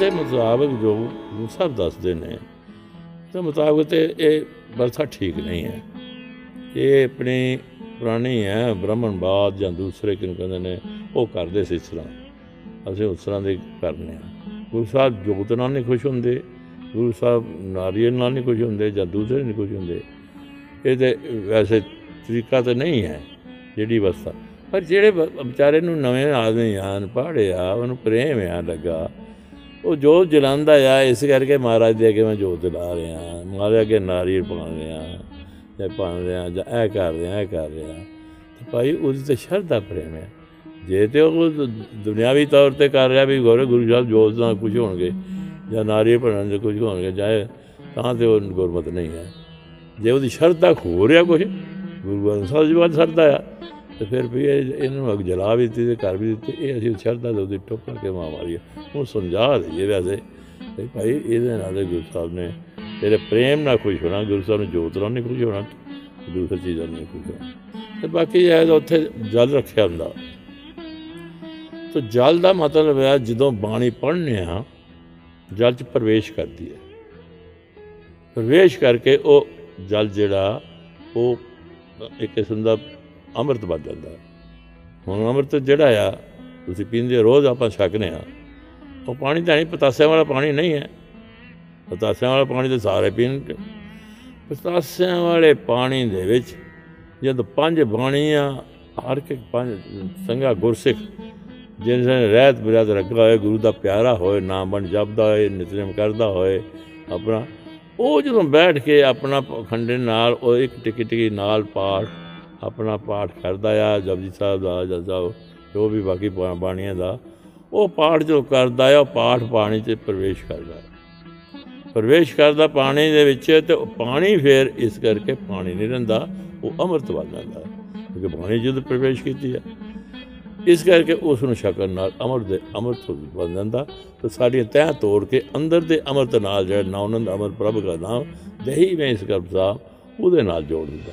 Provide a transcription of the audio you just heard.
ਦੇ ਮੁਤਾਬਕ ਜੋ ਗੁਰੂ ਸਾਹਿਬ ਦੱਸਦੇ ਨੇ, ਤੇ ਮੁਤਾਬਕ ਤੇ ਇਹ ਵਰਥਾ ਠੀਕ ਨਹੀਂ ਹੈ। ਇਹ ਆਪਣੀ ਪੁਰਾਣੀ ਹੈ ਬ੍ਰਾਹਮਣਵਾਦ ਜਾਂ ਦੂਸਰੇ ਕਿਨੂੰ ਕਹਿੰਦੇ ਨੇ, ਉਹ ਕਰਦੇ ਸੀ ਇਸ ਤਰ੍ਹਾਂ। ਅਸੀਂ ਉਸ ਤਰ੍ਹਾਂ ਦੇ ਕਰਨੇ ਆ। ਗੁਰੂ ਸਾਹਿਬ ਜੋਤ ਨਾਲ ਨਹੀਂ ਖੁਸ਼ ਹੁੰਦੇ, ਗੁਰੂ ਸਾਹਿਬ ਨਾਰੀਅਲ ਨਾਲ ਨਹੀਂ ਖੁਸ਼ ਹੁੰਦੇ ਜਾਂ ਦੂਸਰੇ ਨਹੀਂ ਖੁਸ਼ ਹੁੰਦੇ। ਇਹ ਤੇ ਵੈਸੇ ਤਰੀਕਾ ਤਾਂ ਨਹੀਂ ਹੈ, ਜਿਹੜੀ ਅਵਸਥਾ ਪਰ ਜਿਹੜੇ ਬ- ਵਿਚਾਰੇ ਨੂੰ ਨਵੇਂ ਆਦਮੀ ਆਨ ਪੜ੍ਹੇ ਆ, ਉਹਨੂੰ ਪ੍ਰੇਮ ਆ ਲੱਗਾ ਉਹ ਜੋਤ ਜਲਾਉਂਦਾ ਆ, ਇਸ ਕਰਕੇ ਮਹਾਰਾਜ ਦੇ ਅੱਗੇ ਮੈਂ ਜੋਤ ਜਲਾ ਰਿਹਾ। ਮਹਾਰਾਜ ਅੱਗੇ ਨਾਰੀਅਲ ਪਾਉਣ ਰਿਹਾ, ਜਾਂ ਪਾਉਣ ਰਿਹਾ, ਜਾਂ ਇਹ ਕਰ ਰਿਹਾ, ਇਹ ਕਰ ਰਿਹਾ। ਤੇ ਭਾਈ, ਉਹਦੀ ਤੇ ਸ਼ਰਧਾ ਪ੍ਰੇਮ ਹੈ। ਜੇ ਤੇ ਉਹ ਦ- ਦੁਨਿਆਵੀ ਤੌਰ ਤੇ ਕਰ ਰਿਹਾ ਵੀ ਗੋਰੇ ਗੁਰੂ ਸਾਹਿਬ ਜੋਤ ਨਾਲ ਕੁਝ ਹੋਣਗੇ, ਜਾਂ ਨਾਰੀਅਲ ਬਣਨ ਦੇ ਕੁਝ ਹੋਣਗੇ ਜਾਏ ਤਾਂ ਤੇ ਉਹ ਗੁਰਮਤ ਨਹੀਂ ਹੈ। ਜੇ ਉਹਦੀ ਸ਼ਰਧਾ ਹੋ ਰਿਹਾ ਕੁਝ ਗੁਰੂ ਗ੍ਰੰਥ ਸਾਹਿਬ ਜੀ ਵੱਲ ਸ਼ਰਧਾ ਆ। ਤੇ ਫਿਰ ਵੀ ਇਹ ਇਹਨੂੰ ਅੱਗ ਜਲਾ ਵੀ ਦਿੱਤੀ ਤੇ ਕਰ ਵੀ ਦਿੱਤੇ। ਇਹ ਅਸੀਂ ਸ਼ਰਧਾ ਦੇ ਉਹਦੀ ਟੋਕਾ ਕੇ ਮਾਂ ਮਾਰੀ ਉਹ ਸਮਝਾ ਦਈਏ ਵੈਸੇ। ਵੀ ਭਾਈ ਇਹਦੇ ਨਾਲ ਤੇ ਗੁਰੂ ਸਾਹਿਬ ਨੇ ਤੇਰੇ ਪ੍ਰੇਮ ਨਾਲ ਖੁਸ਼ ਹੋਣਾ, ਗੁਰੂ ਸਾਹਿਬ ਨੇ ਜੋਤ ਨਾਲ ਨਹੀਂ ਖੁਸ਼ ਹੋਣਾ, ਦੂਸਰੀ ਚੀਜ਼ਾਂ ਨਾਲ ਨਹੀਂ ਖੁਸ਼ ਹੋਣਾ। ਤੇ ਬਾਕੀ ਇਹ ਤਾਂ ਉੱਥੇ ਜਲ ਰੱਖਿਆ ਹੁੰਦਾ। ਤੋ ਜਲ ਦਾ ਮਤਲਬ ਹੈ ਜਦੋਂ ਬਾਣੀ ਪੜ੍ਹਨੇ ਆ, ਜਲ ਚ ਪ੍ਰਵੇਸ਼ ਕਰਦੀ ਹੈ। ਪ੍ਰਵੇਸ਼ ਕਰਕੇ ਉਹ ਜਲ ਜਿਹੜਾ, ਉਹ ਇੱਕ ਕਿਸਮ ਦਾ ਅੰਮ੍ਰਿਤ ਬਣ ਜਾਂਦਾ ਹੈ। ਹੁਣ ਅੰਮ੍ਰਿਤ ਜਿਹੜਾ ਆ ਤੁਸੀਂ ਪੀਂਦੇ ਹੋ, ਰੋਜ਼ ਆਪਾਂ ਛਕਨੇ ਆ ਉਹ ਪਾਣੀ ਤਾਂ ਨਹੀਂ ਪਤਾਸਿਆਂ ਵਾਲਾ ਪਾਣੀ ਨਹੀਂ ਹੈ। ਪਤਾਸਿਆਂ ਵਾਲਾ ਪਾਣੀ ਤਾਂ ਸਾਰੇ ਪੀਣਗੇ ਪਤਾਸਿਆਂ ਵਾਲੇ ਪਾਣੀ ਦੇ ਵਿੱਚ ਜਦ ਪੰਜ ਬਾਣੀਆਂ ਹਰ ਇੱਕ ਪੰਜ ਸੰਗਾ ਗੁਰਸਿੱਖ ਜਿਨ੍ਹਾਂ ਨੇ ਰਹਿਤ ਬਿਰਾਦ ਰੱਖਾ ਹੋਏ ਗੁਰੂ ਦਾ ਪਿਆਰਾ ਹੋਏ ਨਾਮ ਬਣ ਜਪਦਾ ਹੋਏ ਨਿਤਨੇਮ ਕਰਦਾ ਹੋਏ ਆਪਣਾ ਉਹ ਜਦੋਂ ਬੈਠ ਕੇ ਆਪਣਾ ਖੰਡੇ ਨਾਲ ਉਹ ਇੱਕ ਟਿਕੀ ਟਿਕੀ ਨਾਲ ਪਾਠ ਆਪਣਾ ਪਾਠ ਕਰਦਾ ਆ, ਜਪਜੀ ਸਾਹਿਬ ਦਾ, ਜਾਂ ਜੋ ਜੋ ਵੀ ਬਾਕੀ ਬਾ- ਬਾਣੀਆਂ ਦਾ, ਉਹ ਪਾਠ ਜੋ ਕਰਦਾ ਆ, ਉਹ ਪਾਠ ਪਾਣੀ 'ਚ ਪ੍ਰਵੇਸ਼ ਕਰਦਾ ਪ੍ਰਵੇਸ਼ ਕਰਦਾ ਪਾਣੀ ਦੇ ਵਿੱਚ ਤੇ ਉਹ ਪਾਣੀ ਫਿਰ ਇਸ ਕਰਕੇ ਪਾਣੀ ਨਹੀਂ ਰਹਿੰਦਾ, ਉਹ ਅੰਮ੍ਰਿਤ ਬਣ ਜਾਂਦਾ ਕਿਉਂਕਿ ਪਾਣੀ ਜਦੋਂ ਪ੍ਰਵੇਸ਼ ਕੀਤੀ ਹੈ ਇਸ ਕਰਕੇ ਉਸ ਨੂੰ ਛਕਣ ਨਾਲ ਅੰਮ੍ਰਿਤ ਦੇ ਅੰਮ੍ਰਿਤ ਬਣ ਜਾਂਦਾ ਤੇ ਸਾਡੀਆਂ ਤਹਿ ਤੋੜ ਕੇ ਅੰਦਰ ਦੇ ਅੰਮ੍ਰਿਤ ਨਾਲ ਜਿਹੜਾ ਨਾਨੰਦ ਅਮਰ ਪ੍ਰਭ ਦਾ ਨਾਮ, ਦਹੀ ਮੈਂ ਇਸ ਕਬਜ਼ਾ ਉਹਦੇ ਨਾਲ ਜੋੜ ਦਿੰਦਾ।